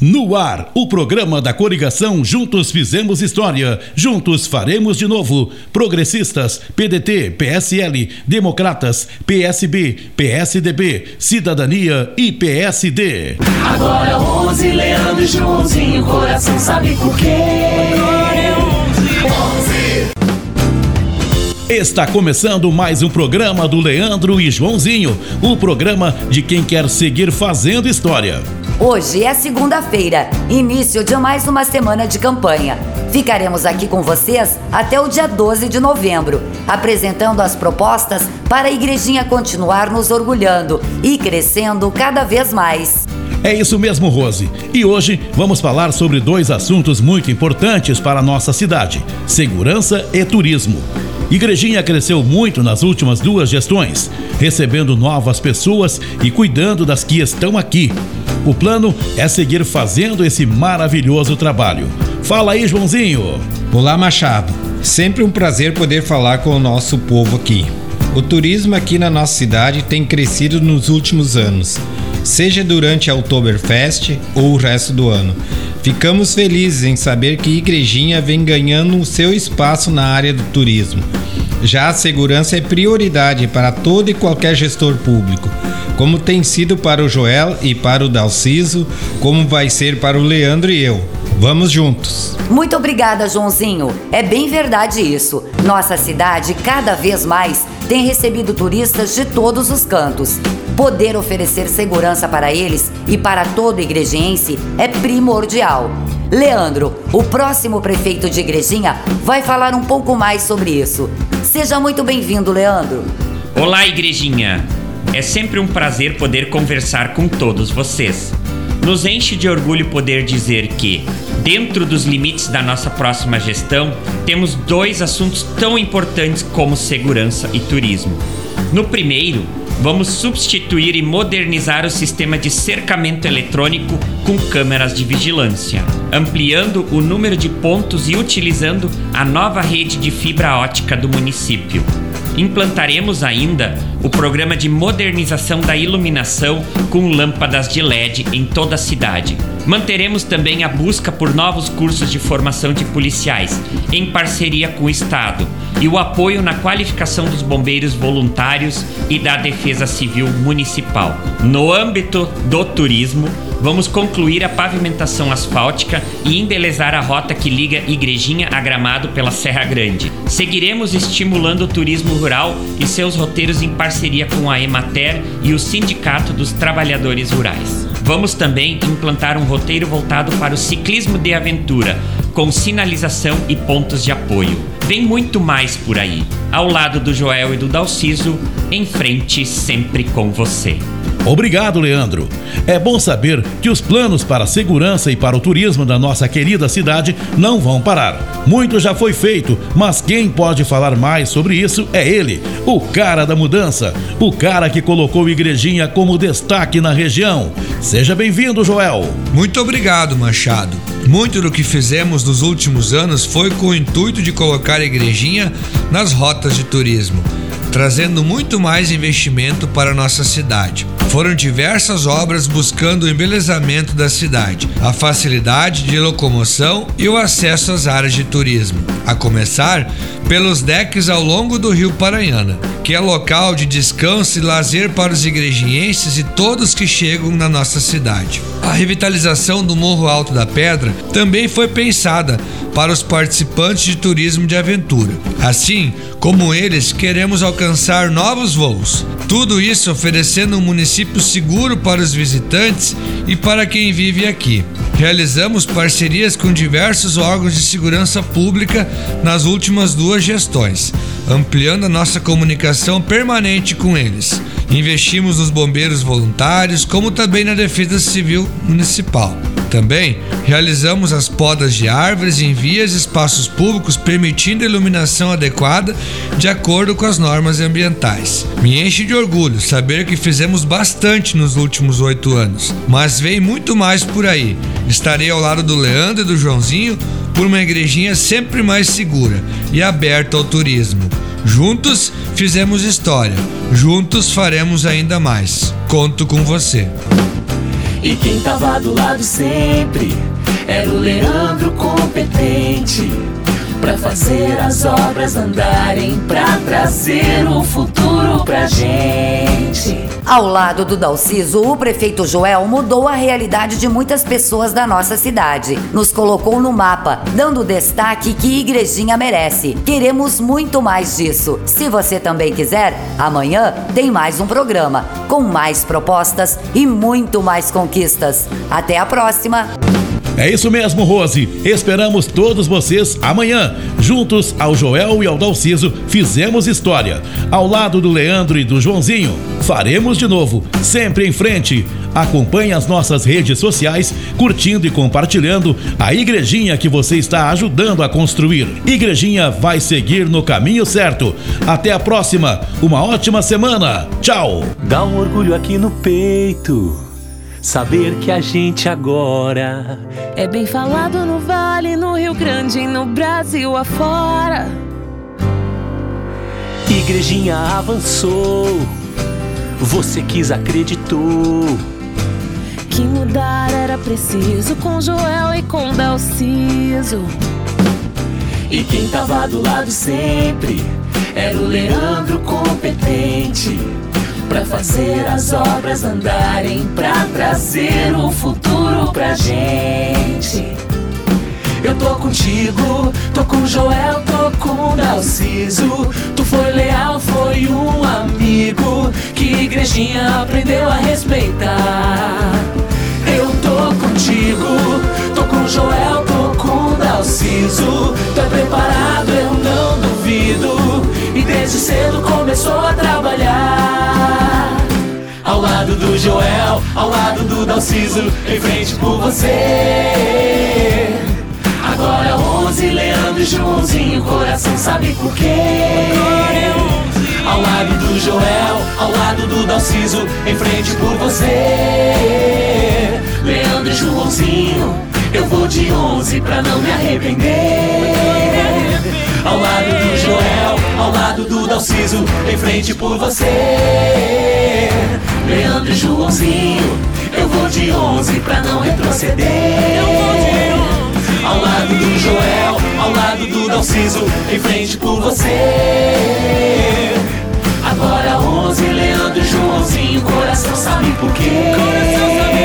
No ar, o programa da coligação Juntos Fizemos História, Juntos Faremos de Novo. Progressistas, PDT, PSL, Democratas, PSB, PSDB, Cidadania e PSD. Agora 11, Leandro e Joãozinho, coração sabe por quê? Agora é 11. Está começando mais um programa do Leandro e Joãozinho, o programa de quem quer seguir fazendo história. Hoje é segunda-feira, início de mais uma semana de campanha. Ficaremos aqui com vocês até o dia 12 de novembro, apresentando as propostas para a igrejinha continuar nos orgulhando e crescendo cada vez mais. É isso mesmo, Rose. E hoje vamos falar sobre dois assuntos muito importantes para a nossa cidade: segurança e turismo. Igrejinha cresceu muito nas últimas duas gestões, recebendo novas pessoas e cuidando das que estão aqui. O plano é seguir fazendo esse maravilhoso trabalho. Fala aí, Joãozinho. Olá, Machado. Sempre um prazer poder falar com o nosso povo aqui. O turismo aqui na nossa cidade tem crescido nos últimos anos, seja durante a Oktoberfest ou o resto do ano. Ficamos felizes em saber que Igrejinha vem ganhando o seu espaço na área do turismo. Já a segurança é prioridade para todo e qualquer gestor público como tem sido para o Joel e para o Dalciso, como vai ser para o Leandro e eu. Vamos juntos. Muito obrigada, Joãozinho. É bem verdade isso. Nossa cidade, cada vez mais, tem recebido turistas de todos os cantos. Poder oferecer segurança para eles e para todo igrejense é primordial. Leandro, o próximo prefeito de Igrejinha, vai falar um pouco mais sobre isso. Seja muito bem-vindo, Leandro. Olá, Igrejinha. É sempre um prazer poder conversar com todos vocês. Nos enche de orgulho poder dizer que, dentro dos limites da nossa próxima gestão, temos dois assuntos tão importantes como segurança e turismo. No primeiro, vamos substituir e modernizar o sistema de cercamento eletrônico com câmeras de vigilância, ampliando o número de pontos e utilizando a nova rede de fibra ótica do município. Implantaremos ainda o programa de modernização da iluminação com lâmpadas de LED em toda a cidade. Manteremos também a busca por novos cursos de formação de policiais, em parceria com o Estado, e o apoio na qualificação dos bombeiros voluntários e da Defesa Civil Municipal. No âmbito do turismo, vamos concluir a pavimentação asfáltica e embelezar a rota que liga Igrejinha a Gramado pela Serra Grande. Seguiremos estimulando o turismo rural e seus roteiros em parceria com a Emater e o Sindicato dos Trabalhadores Rurais. Vamos também implantar um roteiro voltado para o ciclismo de aventura, com sinalização e pontos de apoio. Vem muito mais por aí. Ao lado do Joel e do Dalciso, em frente sempre com você. Obrigado, Leandro. É bom saber que os planos para a segurança e para o turismo da nossa querida cidade não vão parar. Muito já foi feito, mas quem pode falar mais sobre isso é ele, o cara da mudança, o cara que colocou Igrejinha como destaque na região. Seja bem-vindo, Joel. Muito obrigado, Machado. Muito do que fizemos nos últimos anos foi com o intuito de colocar a Igrejinha nas rotas de turismo trazendo muito mais investimento para nossa cidade. Foram diversas obras buscando o embelezamento da cidade, a facilidade de locomoção e o acesso às áreas de turismo, a começar pelos decks ao longo do Rio Paranhana, que é local de descanso e lazer para os igrejienses e todos que chegam na nossa cidade. A revitalização do Morro Alto da Pedra também foi pensada para os participantes de turismo de aventura. Assim como eles, queremos alcançar novos voos. Tudo isso oferecendo um município seguro para os visitantes e para quem vive aqui. Realizamos parcerias com diversos órgãos de segurança pública nas últimas duas gestões, ampliando a nossa comunicação permanente com eles. Investimos nos bombeiros voluntários, como também na Defesa Civil Municipal. Também realizamos as podas de árvores em vias e espaços públicos, permitindo iluminação adequada de acordo com as normas ambientais. Me enche de orgulho saber que fizemos bastante nos últimos oito anos, mas vem muito mais por aí. Estarei ao lado do Leandro e do Joãozinho por uma igrejinha sempre mais segura e aberta ao turismo. Juntos fizemos história, juntos faremos ainda mais. Conto com você. E quem tava do lado sempre era o Leandro competente Pra fazer as obras andarem, pra trazer o futuro pra gente. Ao lado do Dalciso, o prefeito Joel mudou a realidade de muitas pessoas da nossa cidade. Nos colocou no mapa, dando o destaque que Igrejinha merece. Queremos muito mais disso. Se você também quiser, amanhã tem mais um programa, com mais propostas e muito mais conquistas. Até a próxima! É isso mesmo, Rose. Esperamos todos vocês amanhã. Juntos ao Joel e ao Dalciso, fizemos história. Ao lado do Leandro e do Joãozinho, faremos de novo, sempre em frente. Acompanhe as nossas redes sociais, curtindo e compartilhando a igrejinha que você está ajudando a construir. Igrejinha vai seguir no caminho certo. Até a próxima. Uma ótima semana. Tchau. Dá um orgulho aqui no peito Saber que a gente agora é bem falado no Vale, no Rio Grande, no Brasil afora. Igrejinha avançou, você quis, acreditou. Que mudar era preciso com Joel e com Dalciso. E quem tava do lado sempre era o Leandro competente Pra fazer as obras andarem, pra trazer o futuro pra gente. Eu tô contigo, tô com Joel, tô com Dalciso. Tu foi leal, foi um amigo que igrejinha aprendeu a respeitar. Eu tô contigo, tô com Joel, tô com Dalciso. Lado do Joel, ao lado do Dalciso, em frente por você. Agora 11, Leandro e Joãozinho, coração sabe por quê. Ao lado do Joel, ao lado do Dalciso, em frente por você. Leandro e Joãozinho, eu vou de 11 pra não me arrepender. Ao lado do Joel, ao lado do Dalciso, em frente por você. Leandro e Joãozinho, eu vou de 11 pra não retroceder. Ao lado do Joel, ao lado do Dalciso, em frente por você. Agora 11, Leandro e Joãozinho, coração sabe por quê. Coração sabe